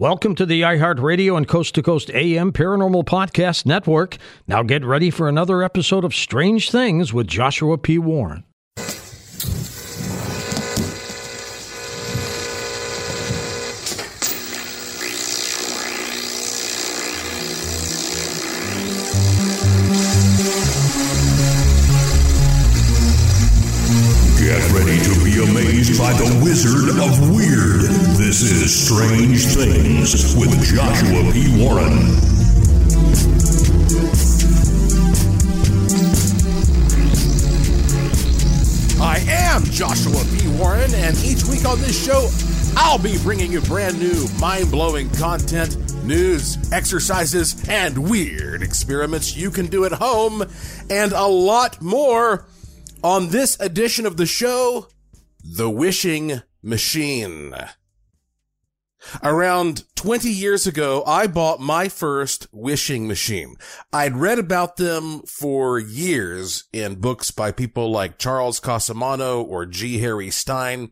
Welcome to the iHeartRadio and Coast to Coast AM Paranormal Podcast Network. Now get ready for another episode of Strange Things with Joshua P. Warren. Strange Things with Joshua P. Warren. I am Joshua P. Warren, and each week on this show, I'll be bringing you brand new, mind blowing content, news, exercises, and weird experiments you can do at home, and a lot more. On this edition of the show, The Wishing Machine. Around 20 years ago, I bought my first wishing machine. I'd read about them for years in books by people like Charles Cosimano or G. Harry Stine,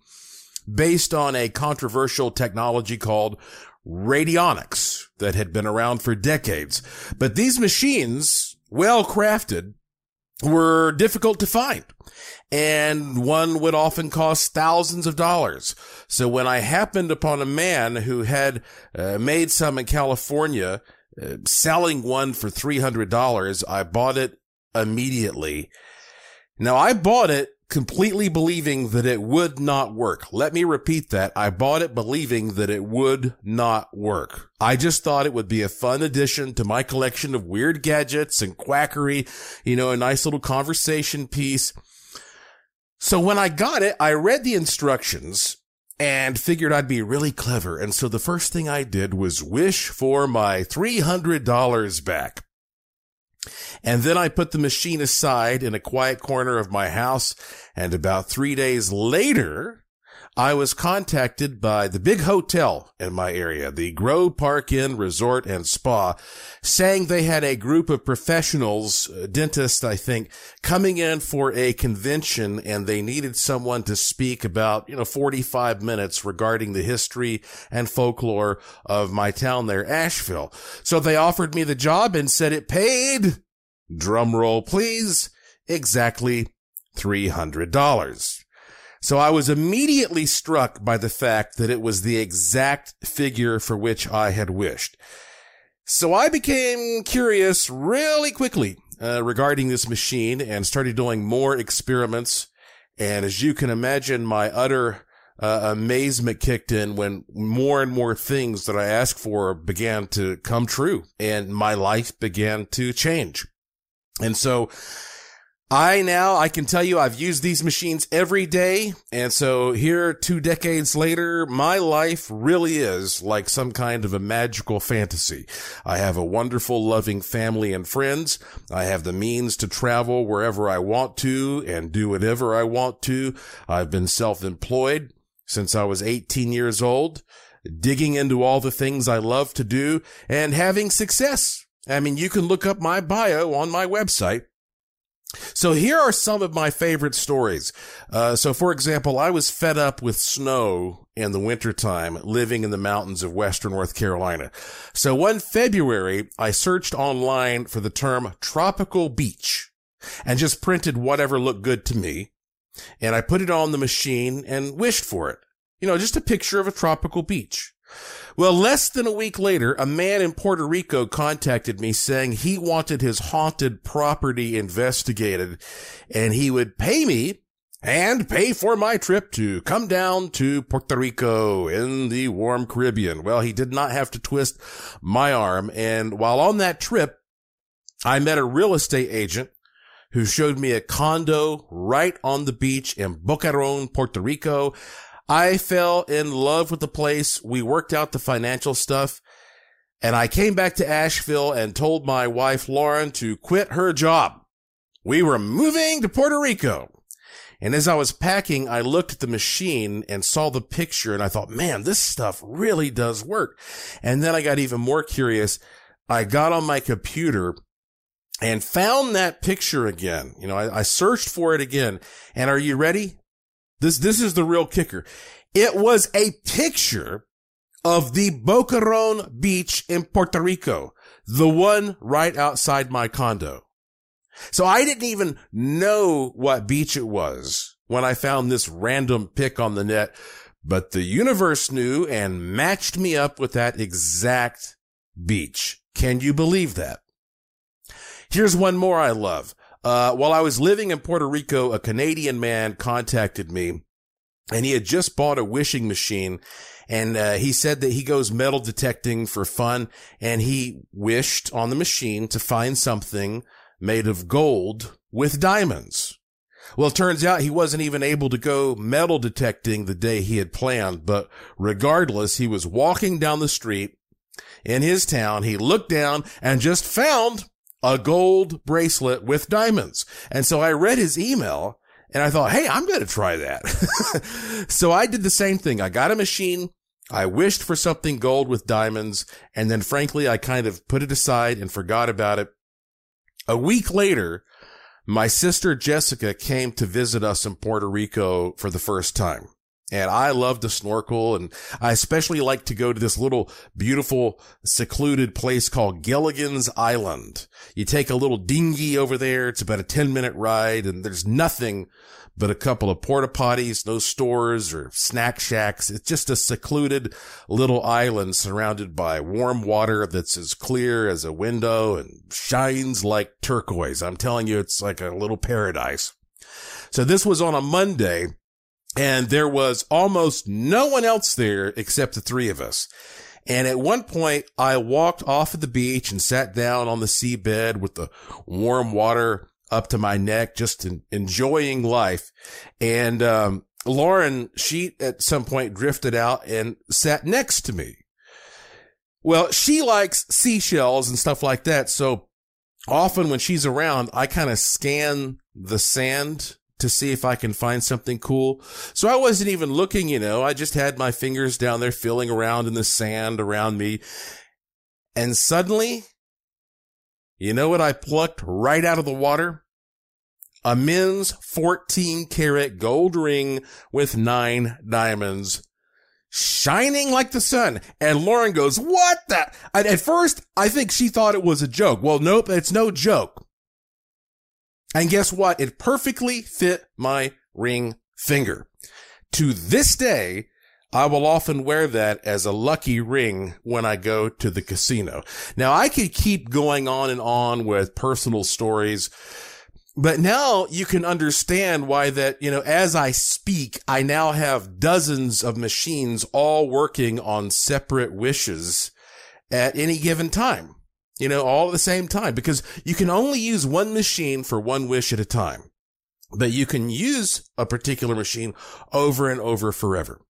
based on a controversial technology called radionics that had been around for decades. But these machines, well crafted, were difficult to find and one would often cost thousands of dollars. So when I happened upon a man who had uh, made some in California, uh, selling one for $300, I bought it immediately. Now I bought it completely believing that it would not work. Let me repeat that. I bought it believing that it would not work. I just thought it would be a fun addition to my collection of weird gadgets and quackery, you know, a nice little conversation piece. So when I got it, I read the instructions and figured I'd be really clever. And so the first thing I did was wish for my $300 back. And then I put the machine aside in a quiet corner of my house. And about three days later, I was contacted by the big hotel in my area, the Grove Park Inn Resort and Spa, saying they had a group of professionals, uh, dentists, I think, coming in for a convention and they needed someone to speak about, you know, 45 minutes regarding the history and folklore of my town there, Asheville. So they offered me the job and said it paid, drum roll please, exactly $300. So I was immediately struck by the fact that it was the exact figure for which I had wished. So I became curious really quickly uh, regarding this machine and started doing more experiments. And as you can imagine, my utter uh, amazement kicked in when more and more things that I asked for began to come true and my life began to change. And so I now, I can tell you I've used these machines every day. And so here, two decades later, my life really is like some kind of a magical fantasy. I have a wonderful, loving family and friends. I have the means to travel wherever I want to and do whatever I want to. I've been self-employed since I was 18 years old, digging into all the things I love to do and having success. I mean, you can look up my bio on my website. So here are some of my favorite stories. Uh, so for example, I was fed up with snow in the wintertime living in the mountains of western North Carolina. So one February, I searched online for the term tropical beach and just printed whatever looked good to me. And I put it on the machine and wished for it. You know, just a picture of a tropical beach. Well, less than a week later, a man in Puerto Rico contacted me saying he wanted his haunted property investigated and he would pay me and pay for my trip to come down to Puerto Rico in the warm Caribbean. Well, he did not have to twist my arm. And while on that trip, I met a real estate agent who showed me a condo right on the beach in Boquerón, Puerto Rico. I fell in love with the place. We worked out the financial stuff. And I came back to Asheville and told my wife, Lauren, to quit her job. We were moving to Puerto Rico. And as I was packing, I looked at the machine and saw the picture and I thought, man, this stuff really does work. And then I got even more curious. I got on my computer and found that picture again. You know, I, I searched for it again. And are you ready? This, this is the real kicker. It was a picture of the Boquerón Beach in Puerto Rico, the one right outside my condo. So I didn't even know what beach it was when I found this random pic on the net, but the universe knew and matched me up with that exact beach. Can you believe that? Here's one more I love. Uh, while I was living in Puerto Rico, a Canadian man contacted me and he had just bought a wishing machine and uh, he said that he goes metal detecting for fun and he wished on the machine to find something made of gold with diamonds. Well, it turns out he wasn't even able to go metal detecting the day he had planned, but regardless, he was walking down the street in his town. He looked down and just found a gold bracelet with diamonds. And so I read his email and I thought, Hey, I'm going to try that. so I did the same thing. I got a machine. I wished for something gold with diamonds. And then frankly, I kind of put it aside and forgot about it. A week later, my sister Jessica came to visit us in Puerto Rico for the first time. And I love to snorkel and I especially like to go to this little beautiful secluded place called Gilligan's Island. You take a little dinghy over there. It's about a 10 minute ride and there's nothing but a couple of porta potties, no stores or snack shacks. It's just a secluded little island surrounded by warm water that's as clear as a window and shines like turquoise. I'm telling you, it's like a little paradise. So this was on a Monday and there was almost no one else there except the three of us. And at one point, I walked off of the beach and sat down on the seabed with the warm water up to my neck, just enjoying life. And, um, Lauren, she at some point drifted out and sat next to me. Well, she likes seashells and stuff like that. So often when she's around, I kind of scan the sand to see if I can find something cool. So I wasn't even looking, you know, I just had my fingers down there feeling around in the sand around me. And suddenly you know what I plucked right out of the water? A men's 14 karat gold ring with nine diamonds shining like the sun. And Lauren goes, what the? And at first, I think she thought it was a joke. Well, nope, it's no joke. And guess what? It perfectly fit my ring finger. To this day, I will often wear that as a lucky ring when I go to the casino. Now I could keep going on and on with personal stories, but now you can understand why that, you know, as I speak, I now have dozens of machines all working on separate wishes at any given time. You know, all at the same time because you can only use one machine for one wish at a time, but you can use a particular machine over and over forever.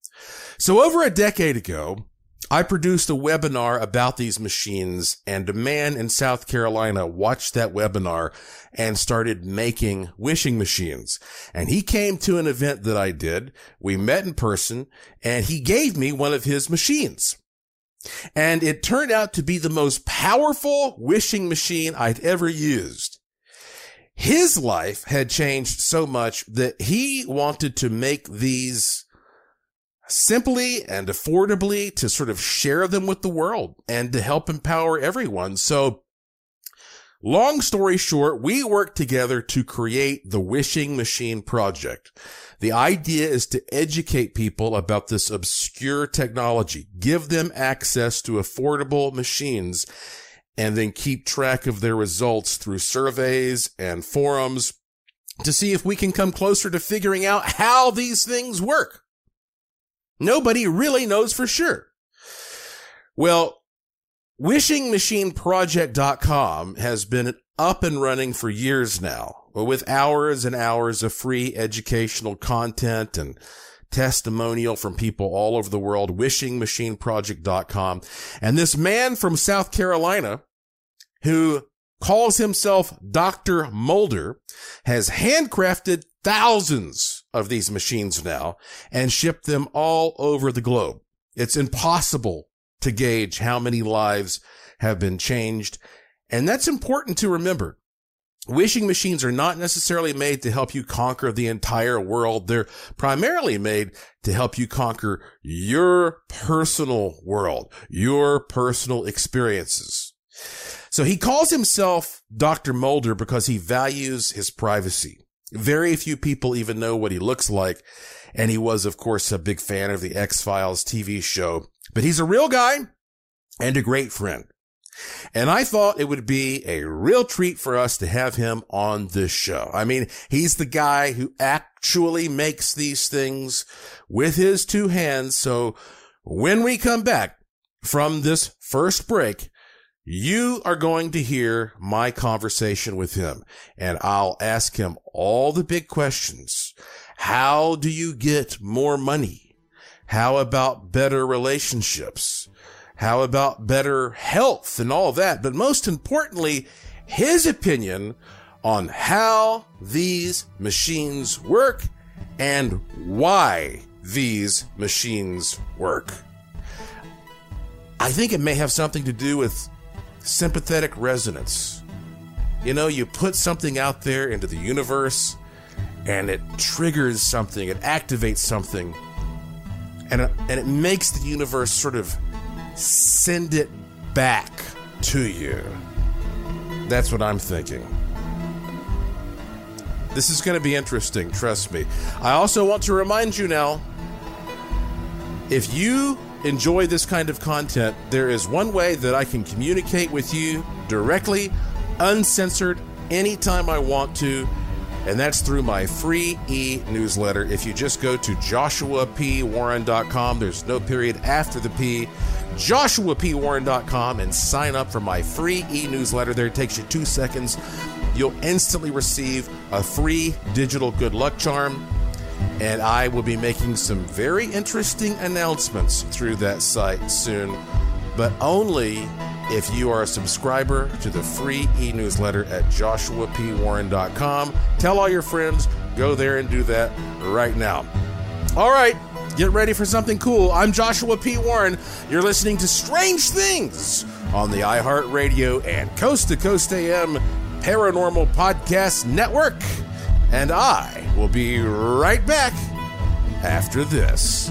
So over a decade ago, I produced a webinar about these machines and a man in South Carolina watched that webinar and started making wishing machines. And he came to an event that I did. We met in person and he gave me one of his machines. And it turned out to be the most powerful wishing machine I'd ever used. His life had changed so much that he wanted to make these simply and affordably to sort of share them with the world and to help empower everyone. So long story short, we worked together to create the Wishing Machine Project. The idea is to educate people about this obscure technology, give them access to affordable machines, and then keep track of their results through surveys and forums to see if we can come closer to figuring out how these things work. Nobody really knows for sure. Well, wishingmachineproject.com has been up and running for years now with hours and hours of free educational content and testimonial from people all over the world, wishingmachineproject.com. And this man from South Carolina who calls himself Dr. Mulder has handcrafted thousands of these machines now and shipped them all over the globe. It's impossible to gauge how many lives have been changed. And that's important to remember. Wishing machines are not necessarily made to help you conquer the entire world. They're primarily made to help you conquer your personal world, your personal experiences. So he calls himself Dr. Mulder because he values his privacy. Very few people even know what he looks like. And he was, of course, a big fan of the X-Files TV show, but he's a real guy and a great friend. And I thought it would be a real treat for us to have him on this show. I mean, he's the guy who actually makes these things with his two hands. So when we come back from this first break, you are going to hear my conversation with him and I'll ask him all the big questions. How do you get more money? How about better relationships? How about better health and all that? But most importantly, his opinion on how these machines work and why these machines work. I think it may have something to do with sympathetic resonance. You know, you put something out there into the universe and it triggers something, it activates something, and it, and it makes the universe sort of send it back to you. That's what I'm thinking. This is going to be interesting, trust me. I also want to remind you now if you enjoy this kind of content, there is one way that I can communicate with you directly, uncensored, anytime I want to, and that's through my free e newsletter. If you just go to joshuapwarren.com, there's no period after the P, joshuapwarren.com, and sign up for my free e newsletter. There it takes you two seconds. You'll instantly receive a free digital good luck charm and I will be making some very interesting announcements through that site soon, but only if you are a subscriber to the free e newsletter at joshuapwarren.com. Tell all your friends, go there and do that right now. All right, get ready for something cool. I'm Joshua P. Warren. You're listening to Strange Things on the iHeartRadio and Coast to Coast AM Paranormal Podcast Network. And I will be right back after this.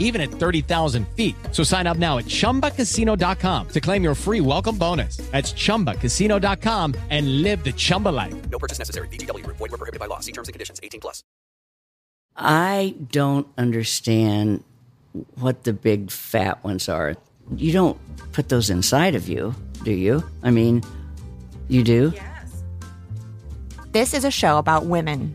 even at 30,000 feet. So sign up now at chumbacasino.com to claim your free welcome bonus. That's chumbacasino.com and live the Chumba life. No purchase necessary. VGW Group. Void were prohibited by law. See terms and conditions. 18 plus. I don't understand what the big fat ones are. You don't put those inside of you, do you? I mean, you do? Yes. This is a show about women.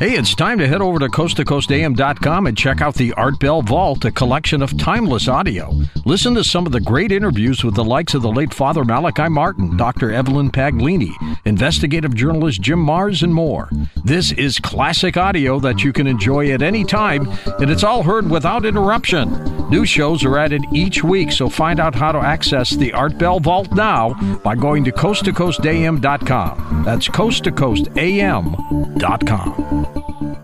Hey, it's time to head over to coasttocoastam.com and check out the Art Bell Vault, a collection of timeless audio. Listen to some of the great interviews with the likes of the late Father Malachi Martin, Dr. Evelyn Paglini, investigative journalist Jim Marrs, and more. This is classic audio that you can enjoy at any time, and it's all heard without interruption. New shows are added each week, so find out how to access the Art Bell Vault now by going to coasttocoastam.com. That's coasttocoastam.com. Thank you.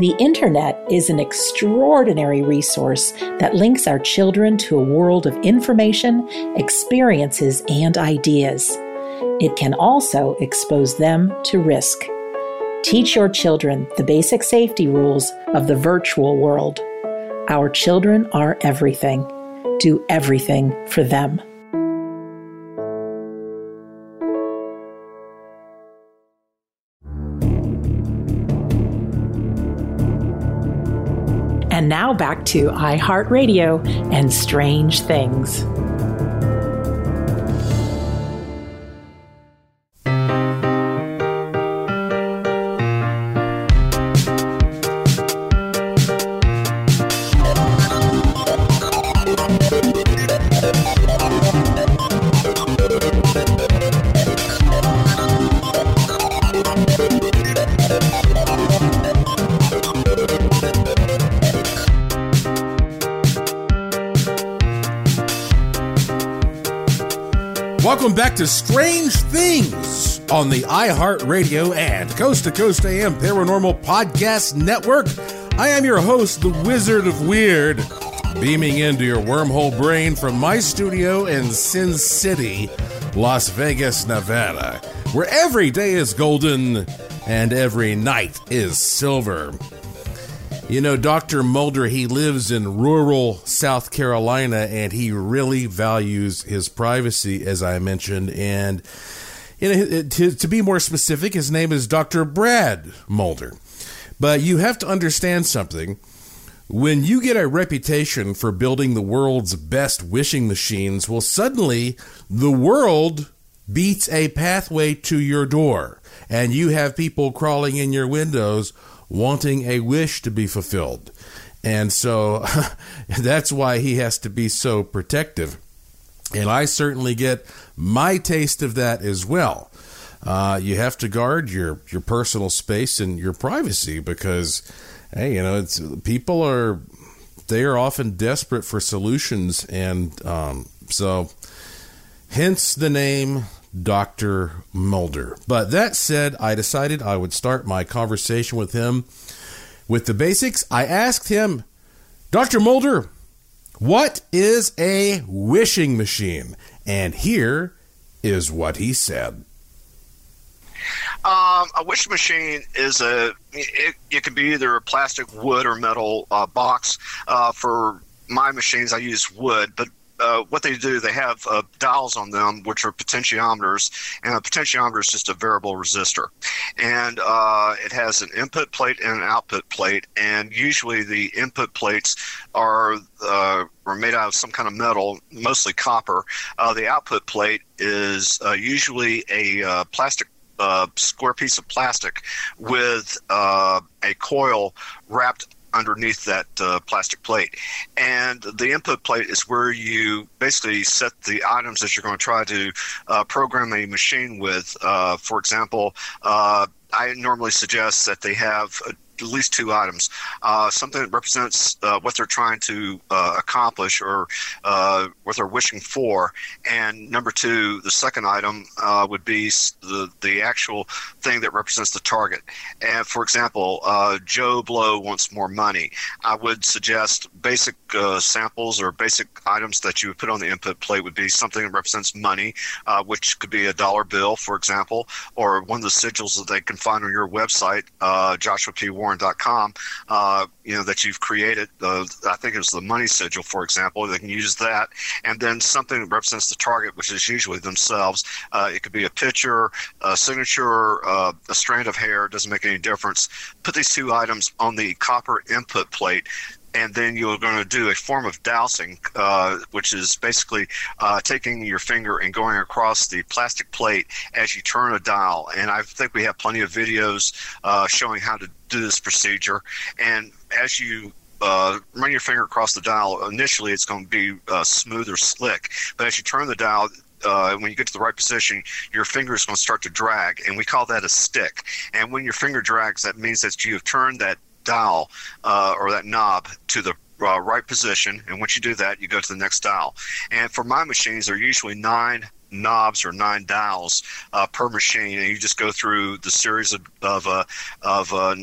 The Internet is an extraordinary resource that links our children to a world of information, experiences, and ideas. It can also expose them to risk. Teach your children the basic safety rules of the virtual world. Our children are everything. Do everything for them. And now back to iHeartRadio and Strange Things. Welcome back to Strange Things on the iHeartRadio and Coast to Coast AM Paranormal Podcast Network. I am your host, the Wizard of Weird, beaming into your wormhole brain from my studio in Sin City, Las Vegas, Nevada, where every day is golden and every night is silver. You know, Dr. Mulder, he lives in rural South Carolina and he really values his privacy, as I mentioned. And you know, to, to be more specific, his name is Dr. Brad Mulder. But you have to understand something. When you get a reputation for building the world's best wishing machines, well, suddenly the world beats a pathway to your door, and you have people crawling in your windows wanting a wish to be fulfilled. And so that's why he has to be so protective. And I certainly get my taste of that as well. Uh, you have to guard your, your personal space and your privacy because, hey, you know, it's people are they are often desperate for solutions, and um, so hence the name Dr. Mulder. But that said, I decided I would start my conversation with him with the basics. I asked him, Dr. Mulder, what is a wishing machine? And here is what he said. Um, a wishing machine is a it, it can be either a plastic, wood, or metal uh, box. Uh, for my machines, I use wood, but uh, what they do, they have uh, dials on them, which are potentiometers, and a potentiometer is just a variable resistor, and uh, it has an input plate and an output plate, and usually the input plates are uh, are made out of some kind of metal, mostly copper. Uh, the output plate is usually a plastic square piece of plastic with a coil wrapped underneath that uh, plastic plate. And the input plate is where you basically set the items that you're going to try to uh, program a machine with. Uh, for example, uh, I normally suggest that they have a at least two items. Uh, something that represents uh, what they're trying to uh, accomplish or uh, what they're wishing for. And number two, the second item uh, would be the, the actual thing that represents the target. And for example, uh, Joe Blow wants more money. I would suggest basic samples or basic items that you would put on the input plate would be something that represents money, which could be a dollar bill, for example, or one of the sigils that they can find on your website, Joshua P. Warren uh, you know, that you've created. I think it was the money sigil, for example. They can use that. And then something that represents the target, which is usually themselves. Uh, it could be a picture, a signature, uh, a strand of hair, doesn't make any difference. Put these two items on the copper input plate and then you're going to do a form of dowsing, uh, which is basically uh, taking your finger and going across the plastic plate as you turn a dial. And I think we have plenty of videos uh, showing how to do this procedure. And as you uh, run your finger across the dial, initially it's going to be uh, smooth or slick, but as you turn the dial, uh, when you get to the right position, your finger is going to start to drag, and we call that a stick. And when your finger drags, that means that you have turned that dial uh, or that knob to the uh, right position. And once you do that, you go to the next dial. And for my machines, there are usually nine knobs or nine dials uh, per machine, and you just go through the series of of, uh, of uh,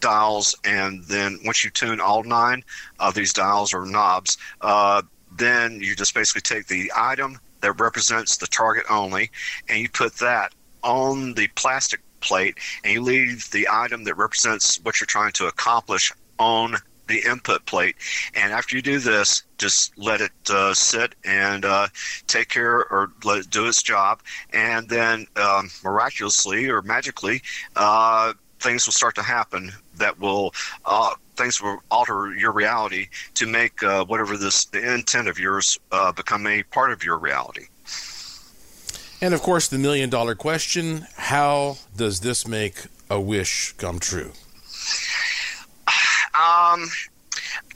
dials, and then once you tune all nine of these dials or knobs, uh, then you just basically take the item that represents the target only, and you put that on the plastic plate and you leave the item that represents what you're trying to accomplish on the input plate. And after you do this, just let it uh, sit and uh, take care or let it do its job. And then um, miraculously or magically, uh, things will start to happen that will uh, things will alter your reality to make uh, whatever this the intent of yours uh, become a part of your reality. And of course, the million dollar question how does this make a wish come true? Um,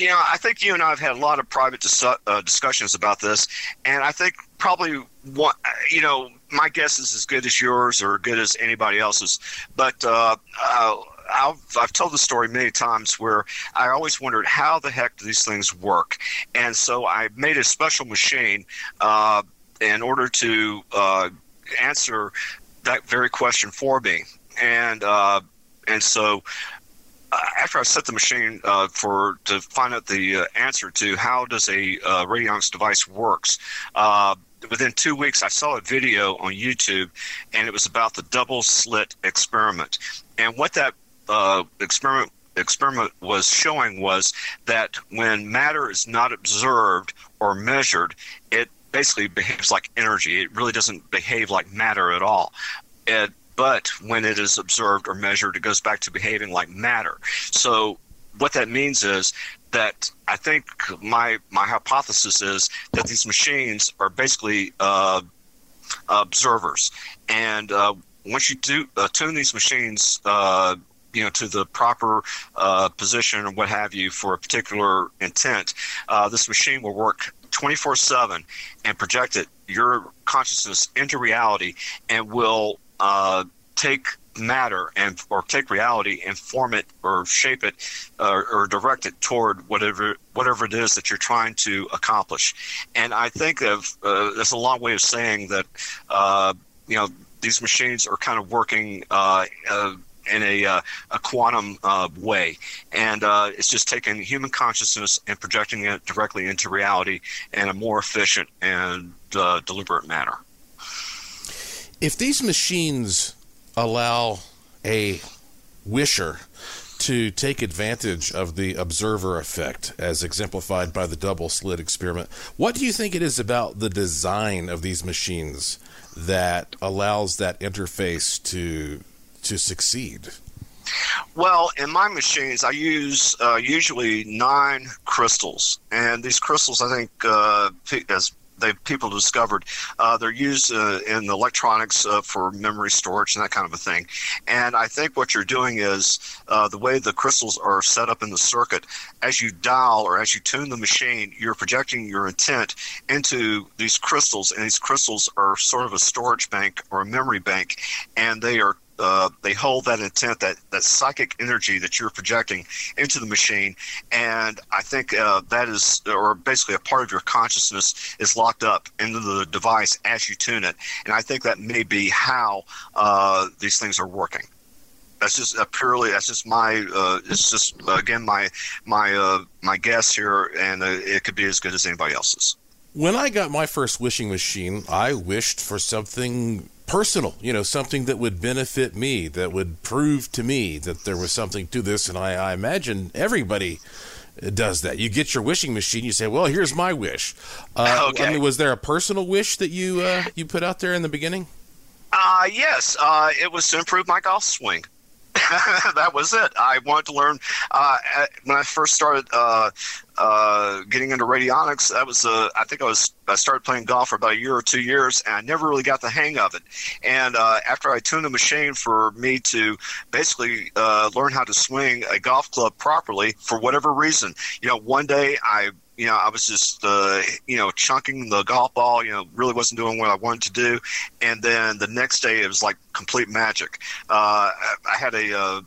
you know, I think you and I have had a lot of private dis- uh, discussions about this, and I think probably one, you know, my guess is as good as yours or good as anybody else's. But uh, uh, I've, I've told the story many times where I always wondered how the heck do these things work, and so I made a special machine uh, in order to uh, answer that very question for me. And uh, and so uh, after I set the machine uh, for to find out the uh, answer to how does a uh, radionics device works, uh, within two weeks I saw a video on YouTube, and it was about the double slit experiment. And what that uh, experiment experiment was showing was that when matter is not observed or measured, basically behaves like energy. It really doesn't behave like matter at all. It, but when it is observed or measured, it goes back to behaving like matter. So what that means is that I think my my hypothesis is that these machines are basically uh, observers, and uh, once you do uh, tune these machines uh, you know to the proper uh, position or what have you for a particular intent, uh, this machine will work 24 7 and project it, your consciousness into reality and will uh, take matter and or take reality and form it or shape it uh, or direct it toward whatever whatever it is that you're trying to accomplish. And i think of uh, that's a long way of saying that uh, you know these machines are kind of working uh, uh, in a, uh, a quantum uh, way. And uh, it's just taking human consciousness and projecting it directly into reality in a more efficient and uh, deliberate manner. If these machines allow a wisher to take advantage of the observer effect as exemplified by the double slit experiment, what do you think it is about the design of these machines that allows that interface to to succeed? Well, in my machines, I use uh, usually nine crystals, and these crystals, I think, uh, as they people discovered, uh, they're used uh, in electronics uh, for memory storage and that kind of a thing. And I think what you're doing is uh, the way the crystals are set up in the circuit. As you dial or as you tune the machine, you're projecting your intent into these crystals, and these crystals are sort of a storage bank or a memory bank, and they are uh, they hold that intent, that, that psychic energy that you're projecting into the machine. And I think uh, that is, or basically a part of your consciousness is locked up into the device as you tune it. And I think that may be how uh, these things are working. That's just purely. That's just my. Uh, it's just again my my uh, my guess here, and it could be as good as anybody else's. When I got my first wishing machine, I wished for something personal, you know, something that would benefit me, that would prove to me that there was something to this. And I, I imagine everybody does that. You get your wishing machine, you say, "Well, here's my wish." Uh, okay. I mean, was there a personal wish that you uh, you put out there in the beginning? Uh, yes, uh, it was to improve my golf swing. that was it. I wanted to learn. Uh, when I first started uh, getting into radionics, that was uh, I think I was I started playing golf for about a year or two years, and I never really got the hang of it. And uh, after I tuned the machine for me to basically uh, learn how to swing a golf club properly, for whatever reason, you know, one day I you know, I was just, uh, you know, chunking the golf ball, you know, really wasn't doing what I wanted to do. And then the next day it was like complete magic. Uh, I had a, uh,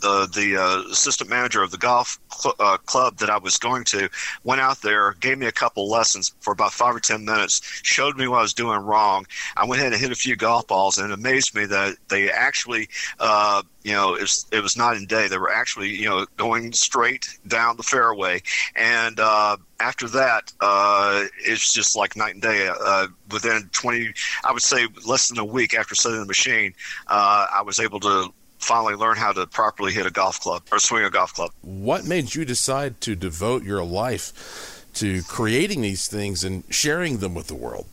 the the uh, assistant manager of the golf cl- uh, club that I was going to went out there, gave me a couple lessons for about five or ten minutes, showed me what I was doing wrong. I went ahead and hit a few golf balls, and it amazed me that they actually, uh, you know, it was, it was night and day. They were actually, you know, going straight down the fairway, and uh, after that, uh, it's just like night and day. Uh, within 20, I would say less than a week after setting the machine, uh, I was able to finally learn how to properly hit a golf club or swing a golf club. What made you decide to devote your life to creating these things and sharing them with the world?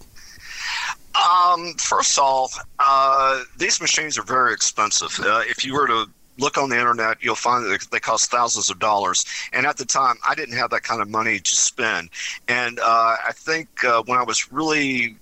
Um, first of all, uh, these machines are very expensive. Uh, if you were to look on the internet, you'll find that they cost thousands of dollars. And at the time, I didn't have that kind of money to spend. And uh, I think uh, when I was really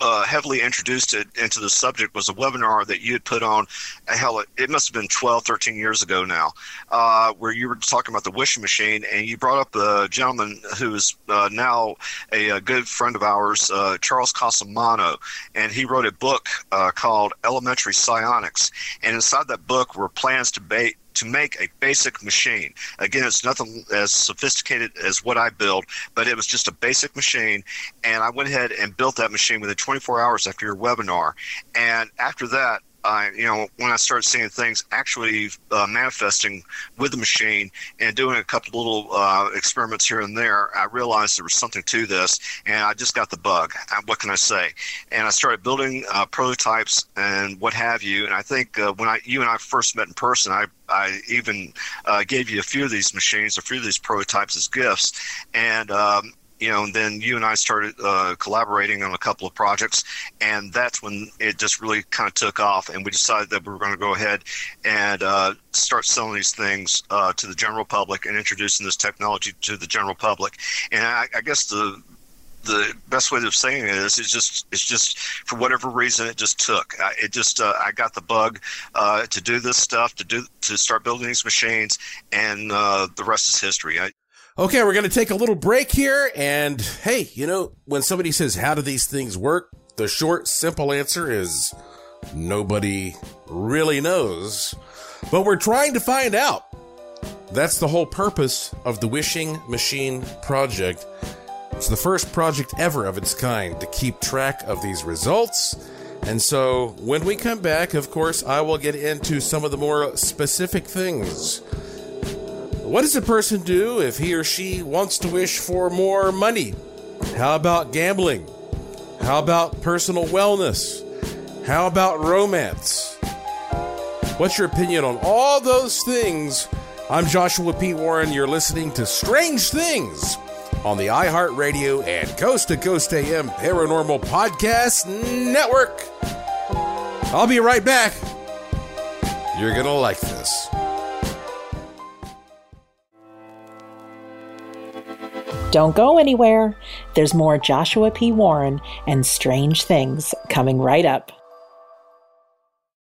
uh, heavily introduced it into the subject was a webinar that you had put on. Uh, hell, it, it must have been 12, 13 years ago now, uh, where you were talking about the wishing machine, and you brought up a gentleman who is uh, now a, a, good friend of ours, uh, Charles Cosimano, and he wrote a book uh, called Elementary Psionics. And inside that book were plans to bait to make a basic machine. Again, it's nothing as sophisticated as what I build, but it was just a basic machine. And I went ahead and built that machine within 24 hours after your webinar. And after that, I, you know, when I started seeing things actually uh, manifesting with the machine and doing a couple little uh, experiments here and there, I realized there was something to this, and I just got the bug. Uh, what can I say? And I started building uh, prototypes and what have you. And I think uh, when I, you and I first met in person, I, I even uh, gave you a few of these machines, a few of these prototypes as gifts, and um, you know, and then you and I started uh, collaborating on a couple of projects, and that's when it just really kind of took off, and we decided that we were going to go ahead and uh, start selling these things uh, to the general public and introducing this technology to the general public. And I, I guess the the best way of saying it is it's just it's just for whatever reason it just took it just uh, i got the bug uh, to do this stuff to do to start building these machines and uh, the rest is history I, Okay, we're to take a little break here. And hey, you know, when somebody says, How do these things work? The short, simple answer is nobody really knows. But we're trying to find out. That's the whole purpose of the Wishing Machine Project. It's the first project ever of its kind to keep track of these results And so when we come back, of course, I will get into some of the more specific things. What does a person do if he or she wants to wish for more money? How about gambling? How about personal wellness? How about romance? What's your opinion on all those things? I'm Joshua P. Warren. You're listening to Strange Things on the iHeartRadio and Coast to Coast AM Paranormal Podcast Network. I'll be right back. You're going to like this. Don't go anywhere. There's more Joshua P. Warren and strange things coming right up.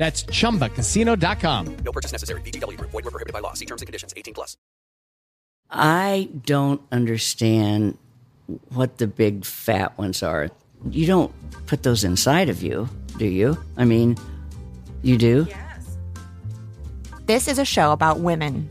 That's chumbacasino.com. No purchase necessary. VGW Group. Void were prohibited by law. See terms and conditions. 18 plus. I don't understand what the big fat ones are. You don't put those inside of you, do you? I mean, you do? Yes. This is a show about women.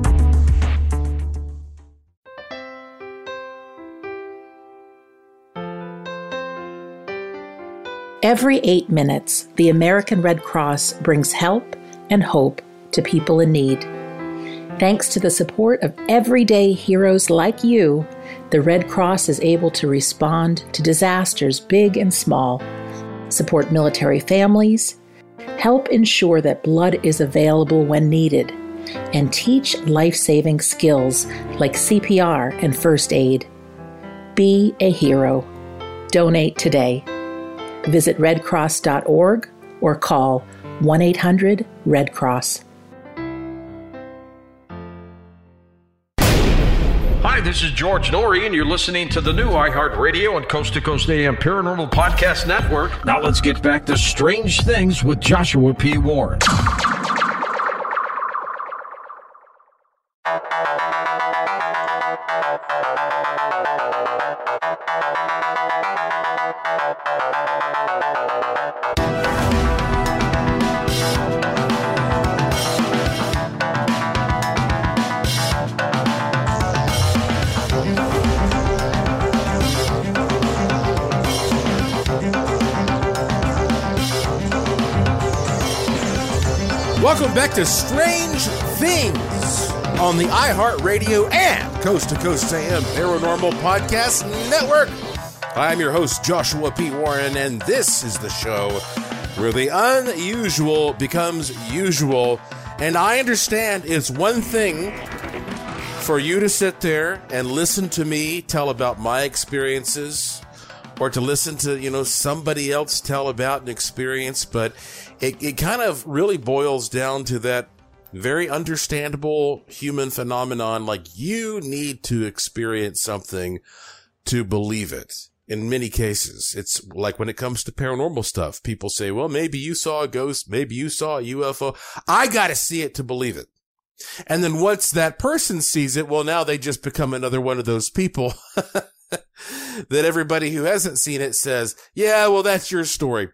Every eight minutes, the American Red Cross brings help and hope to people in need. Thanks to the support of everyday heroes like you, the Red Cross is able to respond to disasters big and small, support military families, help ensure that blood is available when needed, and teach life saving skills like CPR and first aid. Be a hero. Donate today. Visit redcross.org or call 1 800 Red Cross. Hi, this is George Noory, and you're listening to the new iHeartRadio and Coast to Coast AM Paranormal Podcast Network. Now let's get back to strange things with Joshua P. Warren. To Strange Things on the iHeartRadio and Coast to Coast AM Paranormal Podcast Network. I'm your host, Joshua P. Warren, and this is the show where the unusual becomes usual. And I understand it's one thing for you to sit there and listen to me tell about my experiences or to listen to, you know, somebody else tell about an experience, but it, it kind of really boils down to that very understandable human phenomenon. Like you need to experience something to believe it. In many cases, it's like when it comes to paranormal stuff, people say, well, maybe you saw a ghost. Maybe you saw a UFO. I got to see it to believe it. And then once that person sees it, well, now they just become another one of those people that everybody who hasn't seen it says, yeah, well, that's your story.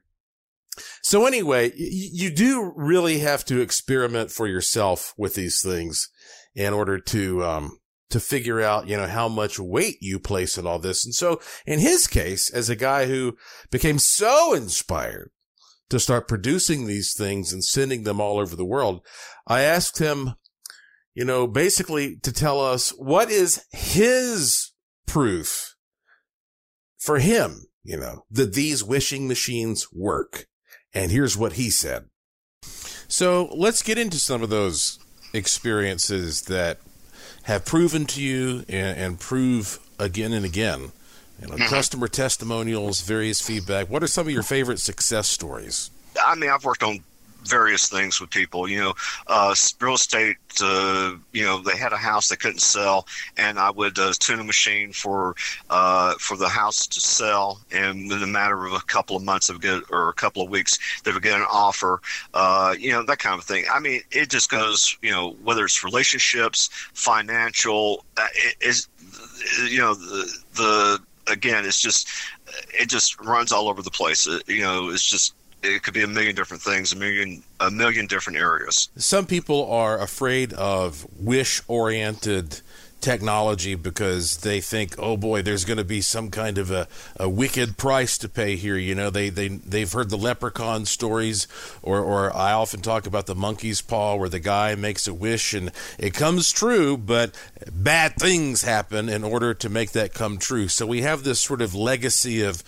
So anyway, you, you do really have to experiment for yourself with these things in order to, um, to figure out, you know, how much weight you place in all this. And so in his case, as a guy who became so inspired to start producing these things and sending them all over the world, I asked him, you know, basically to tell us what is his proof for him, you know, that these wishing machines work. And here's what he said. So let's get into some of those experiences that have proven to you and, and prove again and again. You know, Mhm. customer testimonials, various feedback. What are some of your favorite success stories? I mean, I've worked on various things with people. You know, uh, real estate. Uh, you know, they had a house they couldn't sell, and I would uh, tune a machine for uh, for the house to sell, and in a matter of a couple of months, of get or a couple of weeks, they would get an offer. Uh, you know, that kind of thing. I mean, it just goes. You know, whether it's relationships, financial, uh, it is. You know, the the again, it's just it just runs all over the place. It, you know, it's just it could be a million different things, a million a million different areas. Some people are afraid of wish oriented technology because they think, oh boy, there's going to be some kind of a, a wicked price to pay here. You know, they, they, they've heard the leprechaun stories, or, or I often talk about the monkey's paw where the guy makes a wish and it comes true, but bad things happen in order to make that come true. So we have this sort of legacy of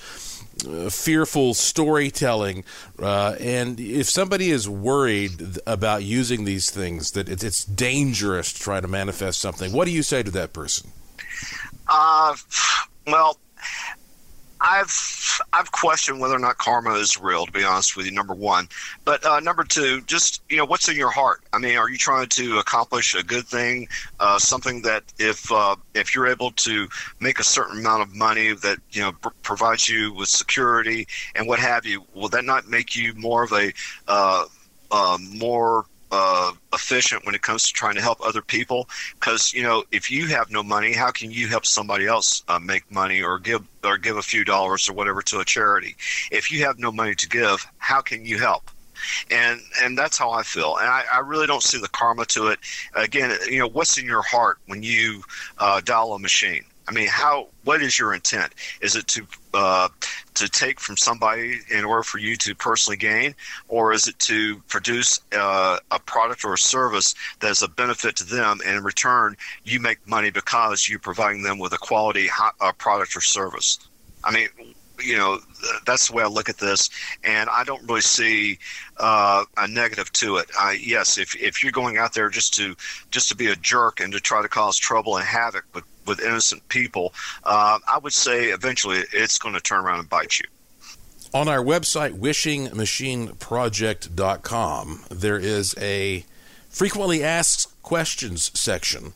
fearful storytelling. Uh, and if somebody is worried about using these things, that it's, it's dangerous to try to manifest something, what do you say to that person? Uh, well, I've I've questioned whether or not karma is real. To be honest with you, number one, but uh, number two, just you know, what's in your heart? I mean, are you trying to accomplish a good thing, uh, something that if uh, if you're able to make a certain amount of money that you know pr- provides you with security and what have you, will that not make you more of a uh, uh, more uh, efficient when it comes to trying to help other people. Because you know, if you have no money, how can you help somebody else uh, make money or give or give a few dollars or whatever to a charity? If you have no money to give, how can you help? And and that's how I feel. And I, I really don't see the karma to it. Again, you know, what's in your heart when you uh, dial a machine? I mean, how? What is your intent? Is it to uh, to take from somebody in order for you to personally gain, or is it to produce uh, a product or a service that is a benefit to them, and in return you make money because you're providing them with a quality hot, uh, product or service? I mean, you know, that's the way I look at this, and I don't really see uh, a negative to it. I, yes, if if you're going out there just to just to be a jerk and to try to cause trouble and havoc with with innocent people, uh, I would say eventually it's going to turn around and bite you. On our website, wishingmachineproject.com, there is a frequently asked questions section.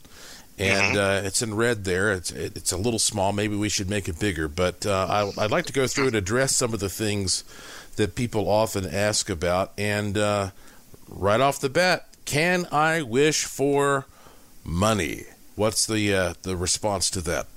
And uh, it's in red there. It's it's a little small. Maybe we should make it bigger. But uh, I, I'd like to go through and address some of the things that people often ask about. And uh, right off the bat, can I wish for money? What's the uh, the response to that?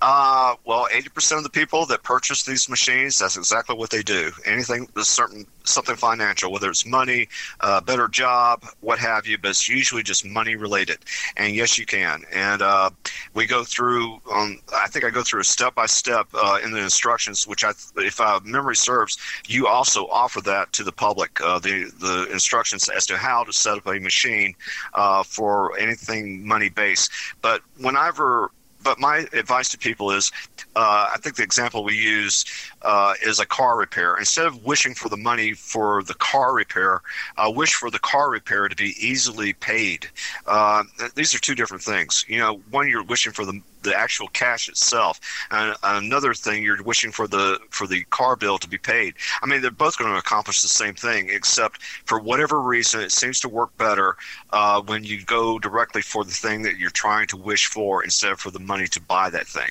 Uh, well, eighty percent of the people that purchase these machines, that's exactly what they do. Anything certain something financial, whether it's money, uh, better job, what have you, but it's usually just money related. And yes, you can. And uh, we go through. Um, I think I go through a step by step in the instructions, which I, if uh, memory serves, you also offer that to the public. Uh, the the instructions as to how to set up a machine uh, for anything money based. But whenever but my advice to people is uh, I think the example we use uh, is a car repair. Instead of wishing for the money for the car repair, uh, wish for the car repair to be easily paid. Uh, these are two different things. You know, one you're wishing for the the actual cash itself, and another thing you're wishing for the for the car bill to be paid. I mean, they're both going to accomplish the same thing, except for whatever reason, it seems to work better uh, when you go directly for the thing that you're trying to wish for instead of for the money to buy that thing.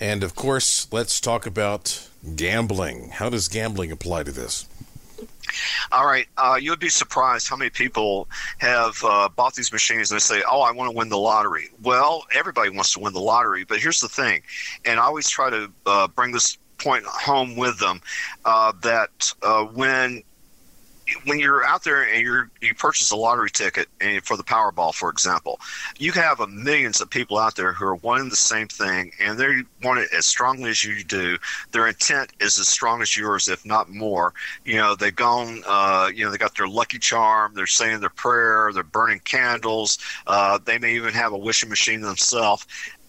And of course, let's talk about gambling. How does gambling apply to this? All right, uh, you would be surprised how many people have uh, bought these machines and they say, "Oh, I want to win the lottery." Well, everybody wants to win the lottery, but here's the thing, and I always try to uh, bring this point home with them uh, that uh, when when you're out there and you're you purchase a lottery ticket and for the Powerball, for example, you have a millions of people out there who are wanting the same thing and they want it as strongly as you do. Their intent is as strong as yours, if not more. You know, they've gone, uh, you know, they got their lucky charm. They're saying their prayer. They're burning candles. Uh, they may even have a wishing machine themselves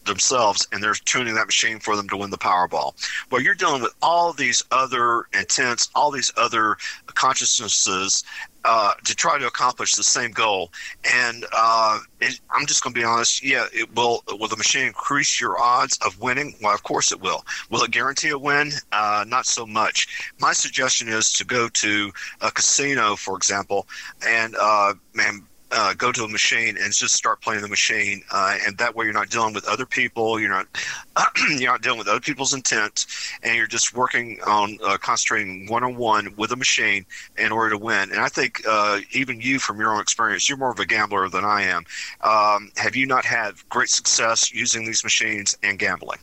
themselves and they're tuning that machine for them to win the Powerball. Well, you're dealing with all these other intents, all these other consciousnesses uh, to try to accomplish the same goal. And uh, it, I'm just going to be honest. Yeah, it will. Will the machine increase your odds of winning? Well, of course it will. Will it guarantee a win? Uh, not so much. My suggestion is to go to a casino, for example, and uh, man, uh, go to a machine and just start playing the machine, uh, and that way you're not dealing with other people. You're not you're not dealing with other people's intent, and you're just working on uh, concentrating one on one with a machine in order to win. And I think uh, even you, from your own experience, you're more of a gambler than I am. Um, have you not had great success using these machines and gambling?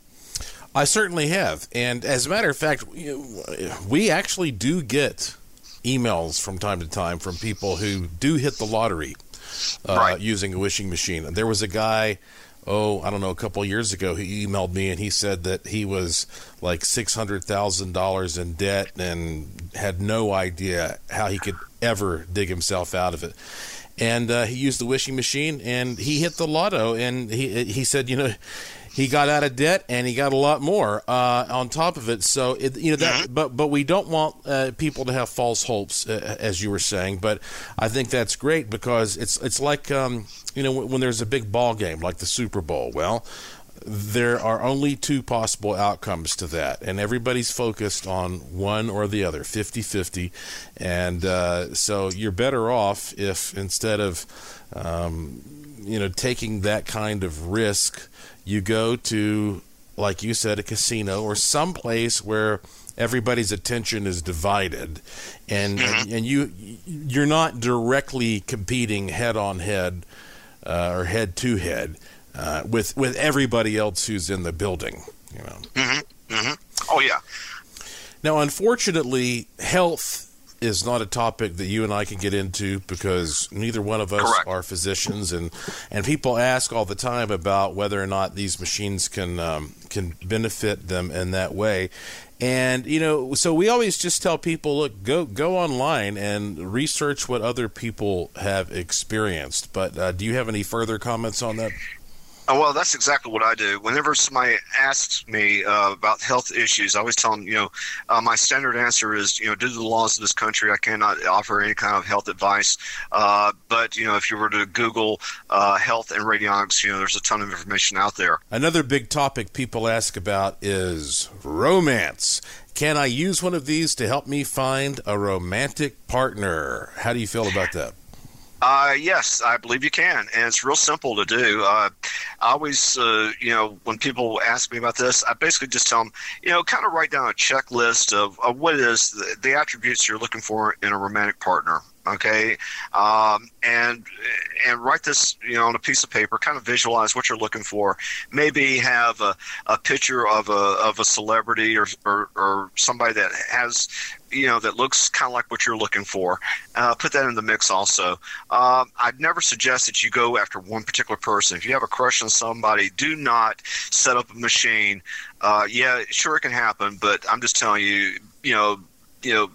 I certainly have, and as a matter of fact, we actually do get emails from time to time from people who do hit the lottery uh, right. using a wishing machine. There was a guy, oh, I don't know, a couple years ago, he emailed me and he said that he was like six hundred thousand dollars in debt and had no idea how he could ever dig himself out of it. And uh, he used the wishing machine and he hit the lotto. And he he said, you know, he got out of debt and he got a lot more uh, on top of it. So it, you know that, mm-hmm. but but we don't want uh, people to have false hopes, uh, as you were saying. But I think that's great because it's it's like um, you know when, when there's a big ball game like the Super Bowl. Well, there are only two possible outcomes to that, and everybody's focused on one or the other, 50 50. And uh, so you're better off if instead of, um, you know, taking that kind of risk, you go to, like you said, a casino or some place where everybody's attention is divided, and mm-hmm. and you you're not directly competing head on head uh, or head to head uh, with with everybody else who's in the building. You know. Mm-hmm. Mm-hmm. Oh yeah. Now, unfortunately, health is not a topic that you and I can get into because neither one of us Correct. are physicians, and and people ask all the time about whether or not these machines can um, can benefit them in that way. And you know, so we always just tell people, look, go go online and research what other people have experienced. But uh, do you have any further comments on that? Oh, well, that's exactly what I do. Whenever somebody asks me uh, about health issues, I always tell them, you know, uh, my standard answer is, you know, due to the laws of this country, I cannot offer any kind of health advice. Uh, but, you know, if you were to Google uh, health and radionics, you know, there's a ton of information out there. Another big topic people ask about is romance. Can I use one of these to help me find a romantic partner? How do you feel about that? Uh, yes, I believe you can, and it's real simple to do. Uh, I always, uh, you know, when people ask me about this, I basically just tell them, you know, kind of write down a checklist of, of what it is the, the attributes you're looking for in a romantic partner. Okay? Um, and and write this you know on a piece of paper kind of visualize what you're looking for. Maybe have a, a picture of a of a celebrity or, or, or somebody that has you know that looks kind of like what you're looking for. Uh, put that in the mix also. Um, i'd never suggest that you go after one particular person. If you have a crush on somebody do not set up a machine. Uh, yeah sure it can happen but i'm just telling you you know you know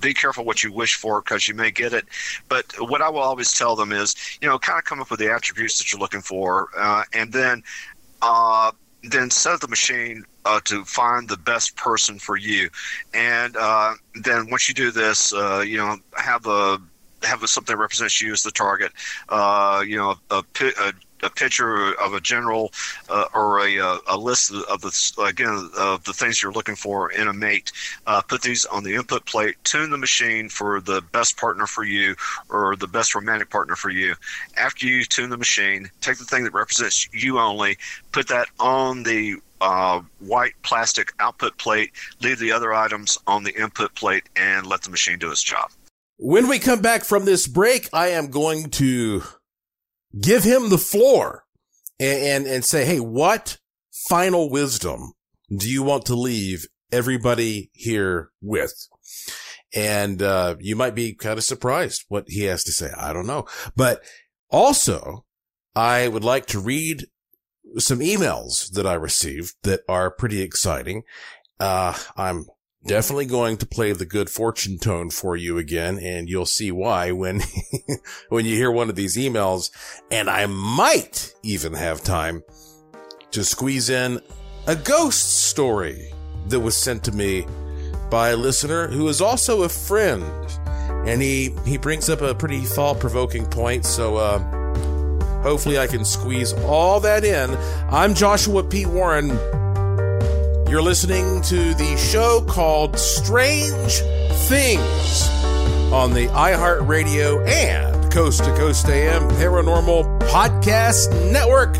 be careful what you wish for because you may get it. But what I will always tell them is, you know, kind of come up with the attributes that you're looking for, uh, and then uh, then set the machine uh, to find the best person for you. And uh, then once you do this, uh, you know, have a have a, something that represents you as the target. Uh, you know, a, a, a picture of a general uh, or a, uh, a list of the again of the things you're looking for in a mate. Uh, put these on the input plate. Tune the machine for the best partner for you or the best romantic partner for you. After you tune the machine, take the thing that represents you only. Put that on the uh, white plastic output plate. Leave the other items on the input plate and let the machine do its job. When we come back from this break, I am going to give him the floor and, and, and say, Hey, what final wisdom do you want to leave everybody here with? And, uh, you might be kind of surprised what he has to say. I don't know, but also I would like to read some emails that I received that are pretty exciting. Uh, I'm definitely going to play the good fortune tone for you again, and you'll see why when, when you hear one of these emails. And I might even have time to squeeze in a ghost story that was sent to me by a listener who is also a friend. And he, he brings up a pretty thought provoking point. So, uh, hopefully I can squeeze all that in. I'm Joshua P. Warren. You're listening to the show called Strange Things on the iHeartRadio and Coast to Coast AM Paranormal Podcast Network.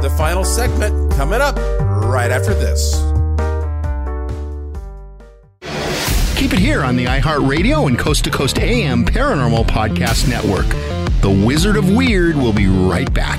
The final segment coming up right after this. Keep it here on the iHeartRadio and Coast to Coast AM Paranormal Podcast Network. The Wizard of Weird will be right back.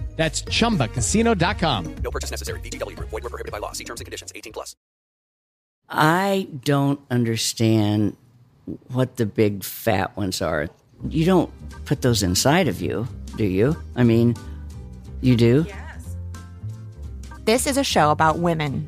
That's chumbacasino.com. No purchase necessary. VGW Group. Void were prohibited by law. See terms and conditions. 18 plus. I don't understand what the big fat ones are. You don't put those inside of you, do you? I mean, you do? Yes. This is a show about women.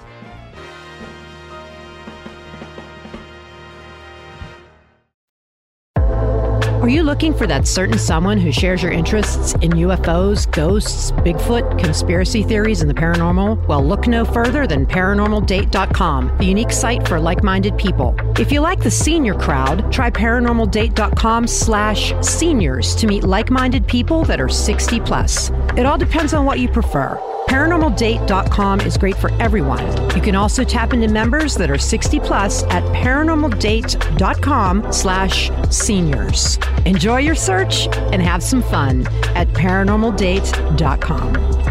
You looking for that certain someone who shares your interests in UFOs, ghosts, Bigfoot, conspiracy theories, and the paranormal? Well, look no further than ParanormalDate.com, the unique site for like-minded people. If you like the senior crowd, try ParanormalDate.com slash seniors to meet like-minded people that are 60 plus. It all depends on what you prefer. ParanormalDate.com is great for everyone. You can also tap into members that are 60 plus at ParanormalDate.com slash seniors. Enjoy your search and have some fun at ParanormalDate.com.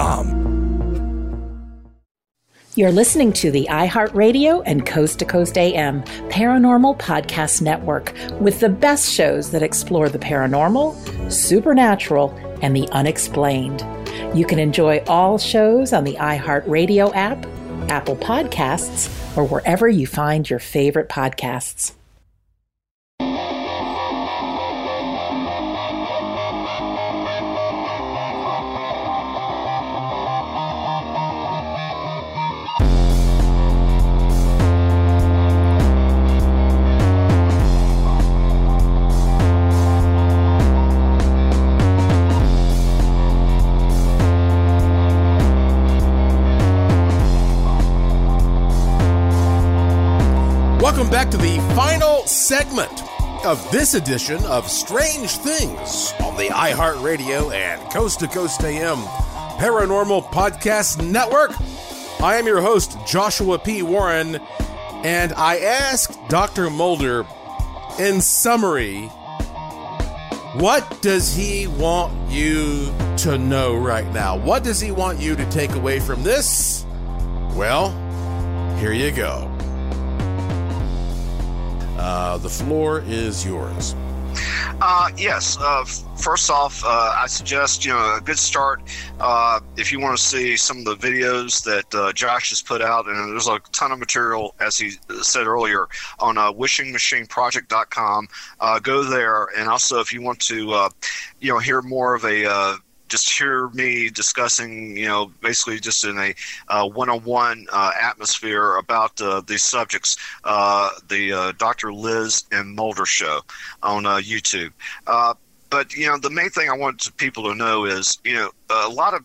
You're listening to the iHeartRadio and Coast to Coast AM Paranormal Podcast Network with the best shows that explore the paranormal, supernatural, and the unexplained. You can enjoy all shows on the iHeartRadio app, Apple Podcasts, or wherever you find your favorite podcasts. Back to the final segment of this edition of Strange Things on the iHeartRadio and Coast to Coast AM Paranormal Podcast Network. I am your host, Joshua P. Warren, and I asked Dr. Mulder, in summary, what does he want you to know right now? What does he want you to take away from this? Well, here you go. Uh, the floor is yours. Uh, yes. Uh, first off, uh, I suggest you know a good start uh, if you want to see some of the videos that uh, Josh has put out, and there's a ton of material, as he said earlier, on wishingmachineproject.com. Go there, and also if you want to, you know, hear more of a just hear me discussing, you know, basically just in a uh, one-on-one uh, atmosphere about uh, these subjects, uh, the uh, Dr. Liz and Mulder show on YouTube. But you know, the main thing I want people to know is, you know, a lot of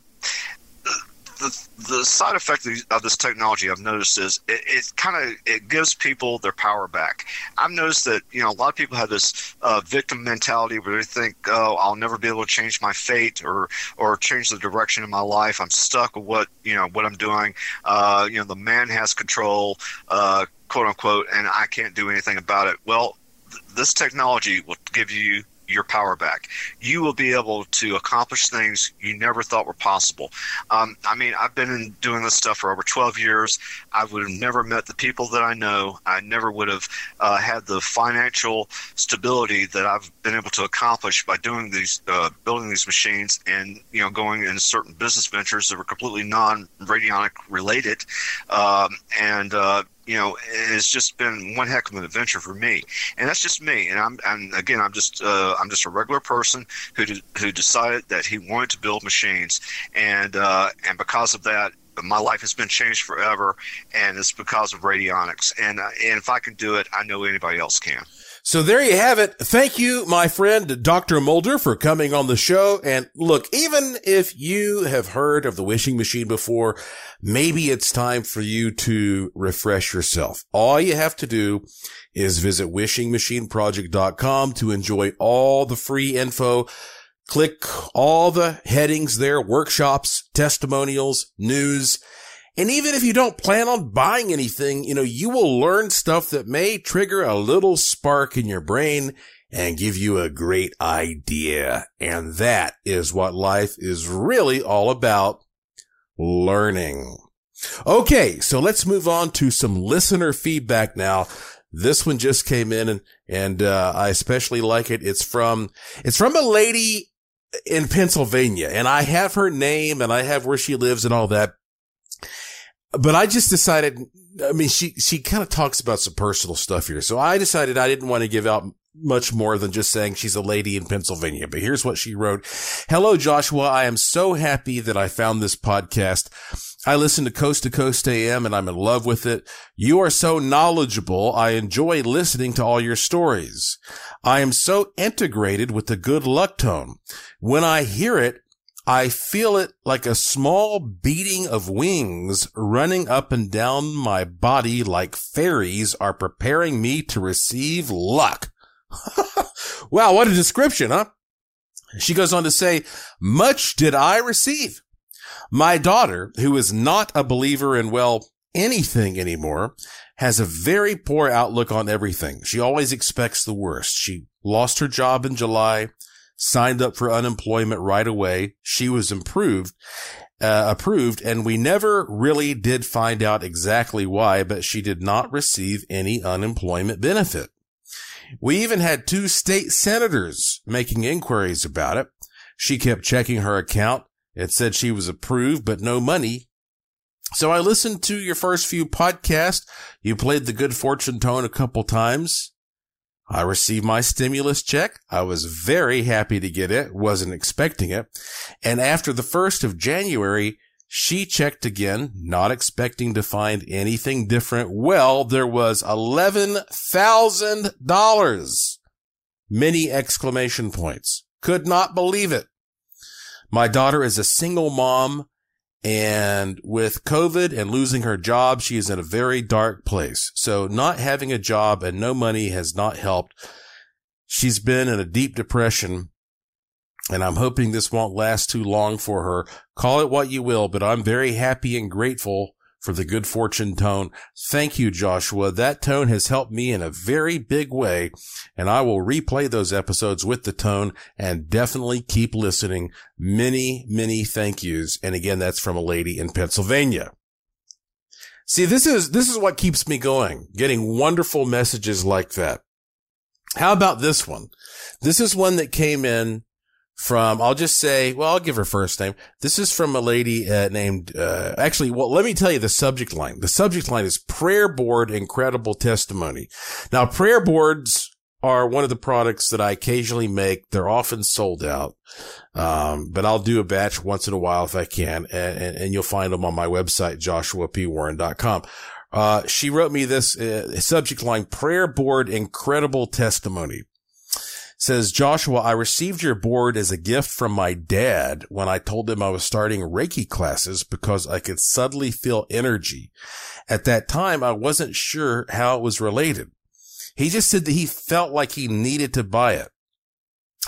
the, the side effect of, this technology I've noticed is it, it kind of it gives people their power back. I've noticed that you know a lot of people have this uh, victim mentality where they think, oh, I'll never be able to change my fate or or change the direction of my life. I'm stuck with what you know what I'm doing. Uh, you know, the man has control, uh, quote unquote, and I can't do anything about it. Well, th- this technology will give you your power back. You will be able to accomplish things you never thought were possible. Um, I mean, I've been in doing this stuff for over 12 years. I would have never met the people that I know. I never would have uh, had the financial stability that I've been able to accomplish by doing these, uh, building these machines, and you know, going in certain business ventures that were completely non-radionic related, um, and uh, you know, it's just been one heck of an adventure for me, and that's just me. And I'm, and again, I'm just, uh, I'm just a regular person who de- who decided that he wanted to build machines, and uh, and because of that, my life has been changed forever, and it's because of radionics. And uh, and if I can do it, I know anybody else can. So there you have it. Thank you, my friend, Dr. Mulder, for coming on the show. And look, even if you have heard of the wishing machine before, maybe it's time for you to refresh yourself. All you have to do is visit wishingmachineproject.com to enjoy all the free info. Click all the headings there, workshops, testimonials, news, and even if you don't plan on buying anything, you know, you will learn stuff that may trigger a little spark in your brain and give you a great idea. And that is what life is really all about. Learning. Okay. So let's move on to some listener feedback now. This one just came in and, and, uh, I especially like it. It's from, it's from a lady in Pennsylvania and I have her name and I have where she lives and all that but I just decided, I mean, she, she kind of talks about some personal stuff here. So I decided I didn't want to give out much more than just saying she's a lady in Pennsylvania. But here's what she wrote. Hello, Joshua. I am so happy that I found this podcast. I listen to Coast to Coast AM and I'm in love with it. You are so knowledgeable. I enjoy listening to all your stories. I am so integrated with the good luck tone. When I hear it, I feel it like a small beating of wings running up and down my body like fairies are preparing me to receive luck. wow, what a description, huh? She goes on to say, much did I receive. My daughter, who is not a believer in, well, anything anymore, has a very poor outlook on everything. She always expects the worst. She lost her job in July signed up for unemployment right away. She was improved, uh, approved, and we never really did find out exactly why, but she did not receive any unemployment benefit. We even had two state senators making inquiries about it. She kept checking her account. It said she was approved, but no money. So I listened to your first few podcasts. You played the good fortune tone a couple times. I received my stimulus check. I was very happy to get it, wasn't expecting it. And after the 1st of January, she checked again, not expecting to find anything different. Well, there was $11,000. Many exclamation points. Could not believe it. My daughter is a single mom and with COVID and losing her job, she is in a very dark place. So not having a job and no money has not helped. She's been in a deep depression and I'm hoping this won't last too long for her. Call it what you will, but I'm very happy and grateful for the good fortune tone. Thank you, Joshua. That tone has helped me in a very big way, and I will replay those episodes with the tone and definitely keep listening. Many, many thank yous. And again, that's from a lady in Pennsylvania. See, this is, this is what keeps me going, getting wonderful messages like that. How about this one? This is one that came in from, I'll just say, well, I'll give her first name. This is from a lady uh, named, uh, actually, well, let me tell you the subject line. The subject line is prayer board incredible testimony. Now, prayer boards are one of the products that I occasionally make. They're often sold out. Um, but I'll do a batch once in a while if I can. And, and, and you'll find them on my website, joshuapwarren.com. Uh, she wrote me this uh, subject line, prayer board incredible testimony says Joshua, I received your board as a gift from my dad when I told him I was starting Reiki classes because I could suddenly feel energy. At that time, I wasn't sure how it was related. He just said that he felt like he needed to buy it.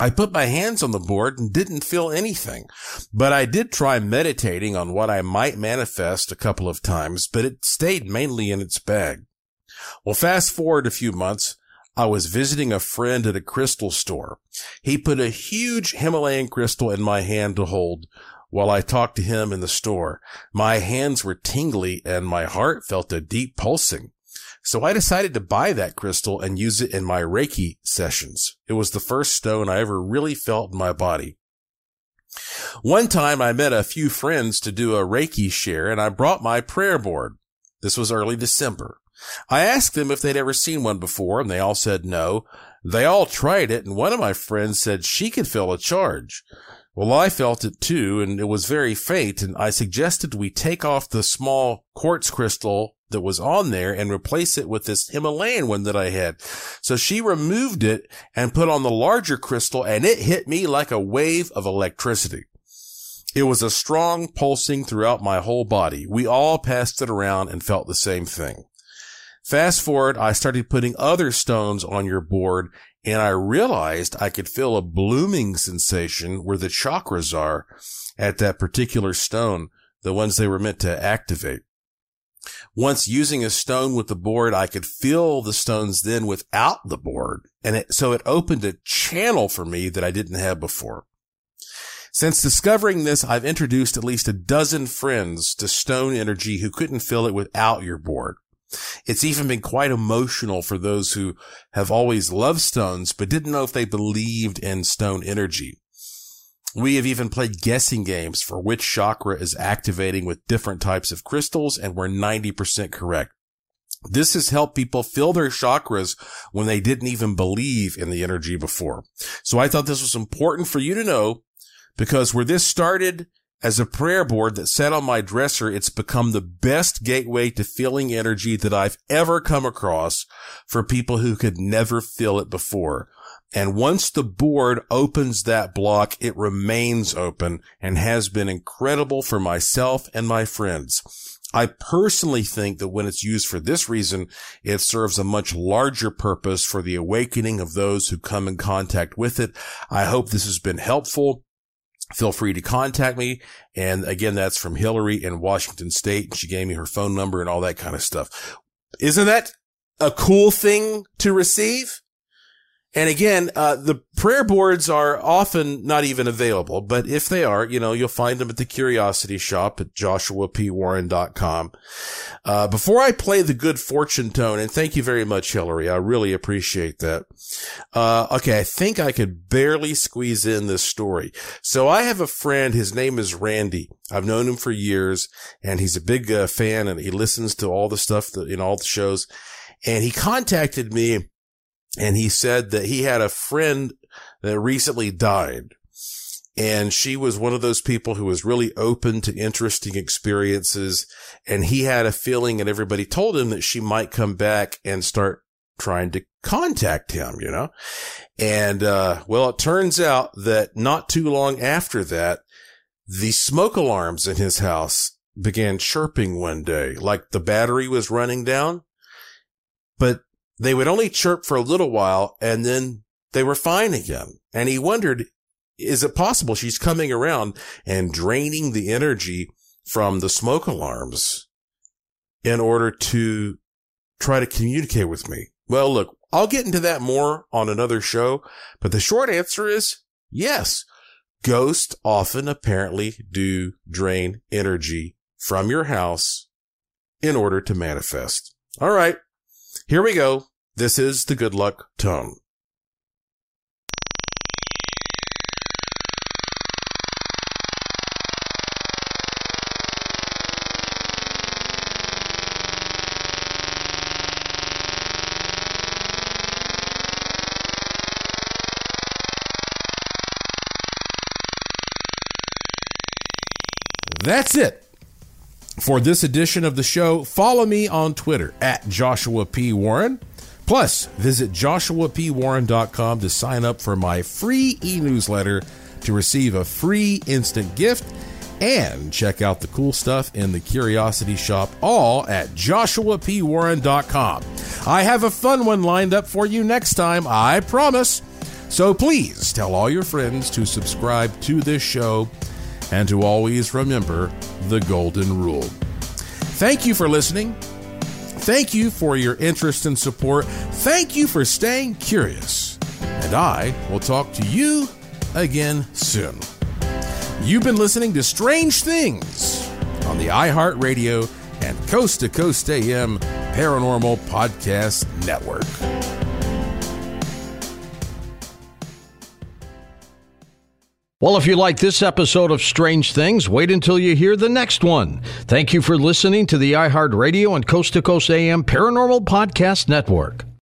I put my hands on the board and didn't feel anything, but I did try meditating on what I might manifest a couple of times, but it stayed mainly in its bag. Well, fast forward a few months. I was visiting a friend at a crystal store. He put a huge Himalayan crystal in my hand to hold while I talked to him in the store. My hands were tingly and my heart felt a deep pulsing. So I decided to buy that crystal and use it in my Reiki sessions. It was the first stone I ever really felt in my body. One time I met a few friends to do a Reiki share and I brought my prayer board. This was early December. I asked them if they'd ever seen one before, and they all said no. They all tried it, and one of my friends said she could feel a charge. Well, I felt it too, and it was very faint, and I suggested we take off the small quartz crystal that was on there and replace it with this Himalayan one that I had. So she removed it and put on the larger crystal, and it hit me like a wave of electricity. It was a strong pulsing throughout my whole body. We all passed it around and felt the same thing. Fast forward, I started putting other stones on your board and I realized I could feel a blooming sensation where the chakras are at that particular stone, the ones they were meant to activate. Once using a stone with the board, I could feel the stones then without the board. And it, so it opened a channel for me that I didn't have before. Since discovering this, I've introduced at least a dozen friends to stone energy who couldn't feel it without your board. It's even been quite emotional for those who have always loved stones, but didn't know if they believed in stone energy. We have even played guessing games for which chakra is activating with different types of crystals, and we're 90% correct. This has helped people fill their chakras when they didn't even believe in the energy before. So I thought this was important for you to know because where this started as a prayer board that sat on my dresser, it's become the best gateway to feeling energy that I've ever come across for people who could never feel it before. And once the board opens that block, it remains open and has been incredible for myself and my friends. I personally think that when it's used for this reason, it serves a much larger purpose for the awakening of those who come in contact with it. I hope this has been helpful feel free to contact me. And again, that's from Hillary in Washington State. She gave me her phone number and all that kind of stuff. Isn't that a cool thing to receive? And again, uh, the prayer boards are often not even available, but if they are, you know, you'll find them at the curiosity shop at joshuapwarren.com. Uh, before I play the good fortune tone, and thank you very much, Hillary. I really appreciate that. Uh, okay. I think I could barely squeeze in this story. So I have a friend. His name is Randy. I've known him for years and he's a big uh, fan and he listens to all the stuff that in all the shows. And he contacted me and he said that he had a friend that recently died. And she was one of those people who was really open to interesting experiences. And he had a feeling and everybody told him that she might come back and start trying to contact him, you know? And, uh, well, it turns out that not too long after that, the smoke alarms in his house began chirping one day, like the battery was running down. But they would only chirp for a little while and then they were fine again. And he wondered, is it possible she's coming around and draining the energy from the smoke alarms in order to try to communicate with me? Well, look, I'll get into that more on another show, but the short answer is yes. Ghosts often apparently do drain energy from your house in order to manifest. All right. Here we go. This is the good luck tone. That's it for this edition of the show. Follow me on Twitter at Joshua P. Warren. Plus, visit joshuapwarren.com to sign up for my free e newsletter to receive a free instant gift and check out the cool stuff in the Curiosity Shop, all at joshuapwarren.com. I have a fun one lined up for you next time, I promise. So please tell all your friends to subscribe to this show and to always remember the golden rule. Thank you for listening. Thank you for your interest and support. Thank you for staying curious. And I will talk to you again soon. You've been listening to Strange Things on the iHeartRadio and Coast to Coast AM Paranormal Podcast Network. Well, if you like this episode of Strange Things, wait until you hear the next one. Thank you for listening to the iHeartRadio and Coast to Coast AM Paranormal Podcast Network.